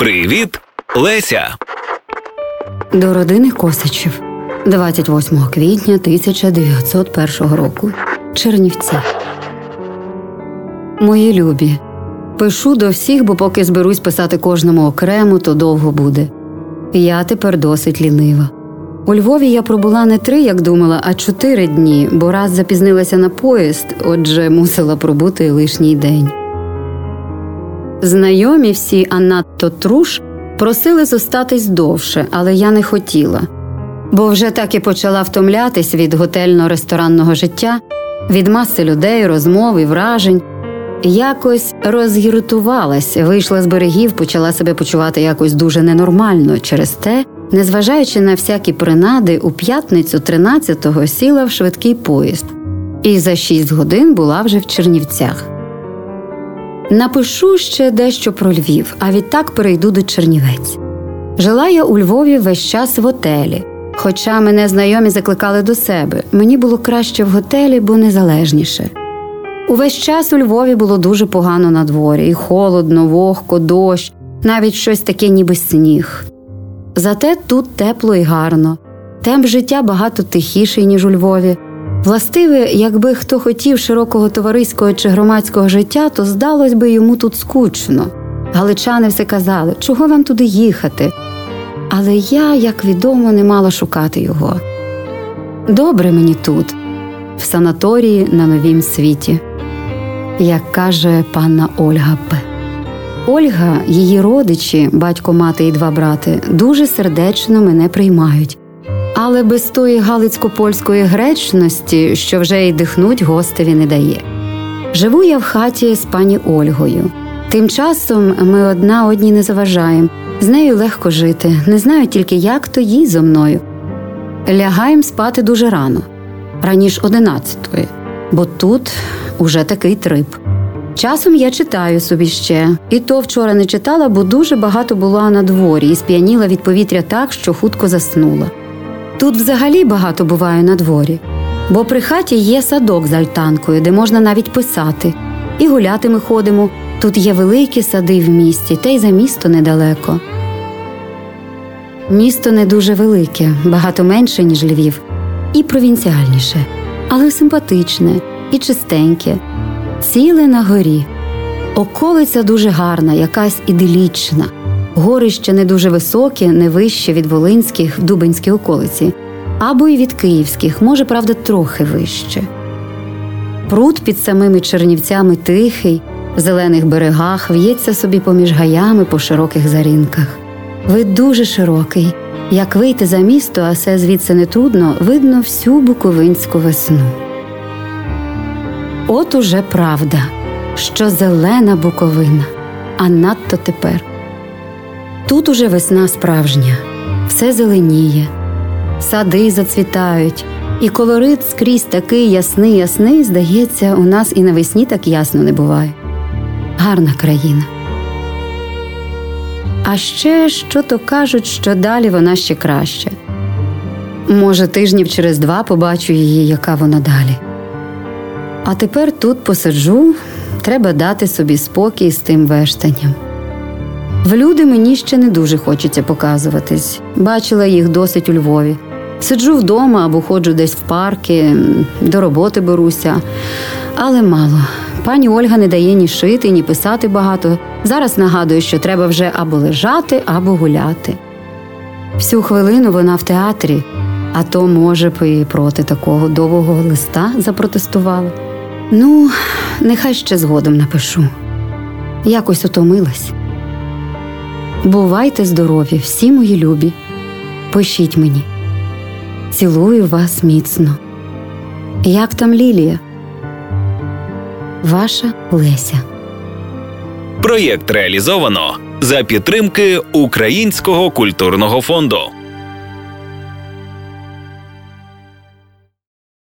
Привіт, Леся. До родини Косачів 28 квітня 1901 року. Чернівці. Мої любі. Пишу до всіх, бо поки зберусь писати кожному окремо, то довго буде. Я тепер досить лінива. У Львові я пробула не три, як думала, а чотири дні, бо раз запізнилася на поїзд, отже, мусила пробути лишній день. Знайомі всі, а надто труш, просили зостатись довше, але я не хотіла. Бо вже так і почала втомлятись від готельно-ресторанного життя, від маси людей, розмов і вражень. Якось розгіртувалась, вийшла з берегів, почала себе почувати якось дуже ненормально. Через те, незважаючи на всякі принади, у п'ятницю 13-го сіла в швидкий поїзд, і за шість годин була вже в Чернівцях. Напишу ще дещо про Львів, а відтак перейду до Чернівець. Жила я у Львові весь час в готелі, хоча мене знайомі закликали до себе. Мені було краще в готелі, бо незалежніше. Увесь час у Львові було дуже погано на дворі, і холодно, вогко, дощ, навіть щось таке, ніби сніг. Зате тут тепло і гарно, темп життя багато тихіший, ніж у Львові. Властиве, якби хто хотів широкого товариського чи громадського життя, то здалось би йому тут скучно. Галичани все казали, чого вам туди їхати. Але я, як відомо, не мала шукати його. Добре мені тут, в санаторії на новім світі, як каже панна Ольга П. Ольга, її родичі, батько, мати і два брати, дуже сердечно мене приймають. Але без тої галицько-польської гречності, що вже й дихнуть гостеві не дає. Живу я в хаті з пані Ольгою. Тим часом ми одна одній не заважаємо, з нею легко жити, не знаю тільки, як то їй зо мною. Лягаємо спати дуже рано, раніше одинадцятої, бо тут уже такий трип. Часом я читаю собі ще, і то вчора не читала, бо дуже багато була на дворі і сп'яніла від повітря так, що хутко заснула. Тут взагалі багато буваю на дворі, бо при хаті є садок з альтанкою, де можна навіть писати, і гуляти ми ходимо. Тут є великі сади в місті, та й за місто недалеко. Місто не дуже велике, багато менше, ніж Львів, і провінціальніше, але симпатичне і чистеньке, ціле на горі. Околиця дуже гарна, якась іделічна. Гори ще не дуже високі, не вище від Волинських в Дубинській околиці, або й від Київських, може, правда, трохи вище. Пруд під самими Чернівцями тихий, в зелених берегах в'ється собі поміж гаями по широких зарінках. Вид дуже широкий. Як вийти за місто, а все звідси не трудно, видно всю буковинську весну. От уже правда, що зелена буковина, а надто тепер. Тут уже весна справжня, все зеленіє, сади зацвітають, і колорит скрізь такий ясний, ясний, здається, у нас і навесні так ясно не буває. Гарна країна. А ще що то кажуть, що далі вона ще краще. Може, тижнів через два побачу її, яка вона далі. А тепер тут посиджу, треба дати собі спокій з тим вештанням. В люди мені ще не дуже хочеться показуватись. Бачила їх досить у Львові. Сиджу вдома або ходжу десь в парки, до роботи беруся, але мало. Пані Ольга не дає ні шити, ні писати багато. Зараз нагадує, що треба вже або лежати, або гуляти. Всю хвилину вона в театрі, а то, може, б і проти такого довгого листа запротестувала. Ну, нехай ще згодом напишу. Якось утомилась. Бувайте здорові, всі мої любі. Пишіть мені. Цілую вас міцно. Як там Лілія? Ваша Леся. Проєкт реалізовано за підтримки Українського культурного фонду.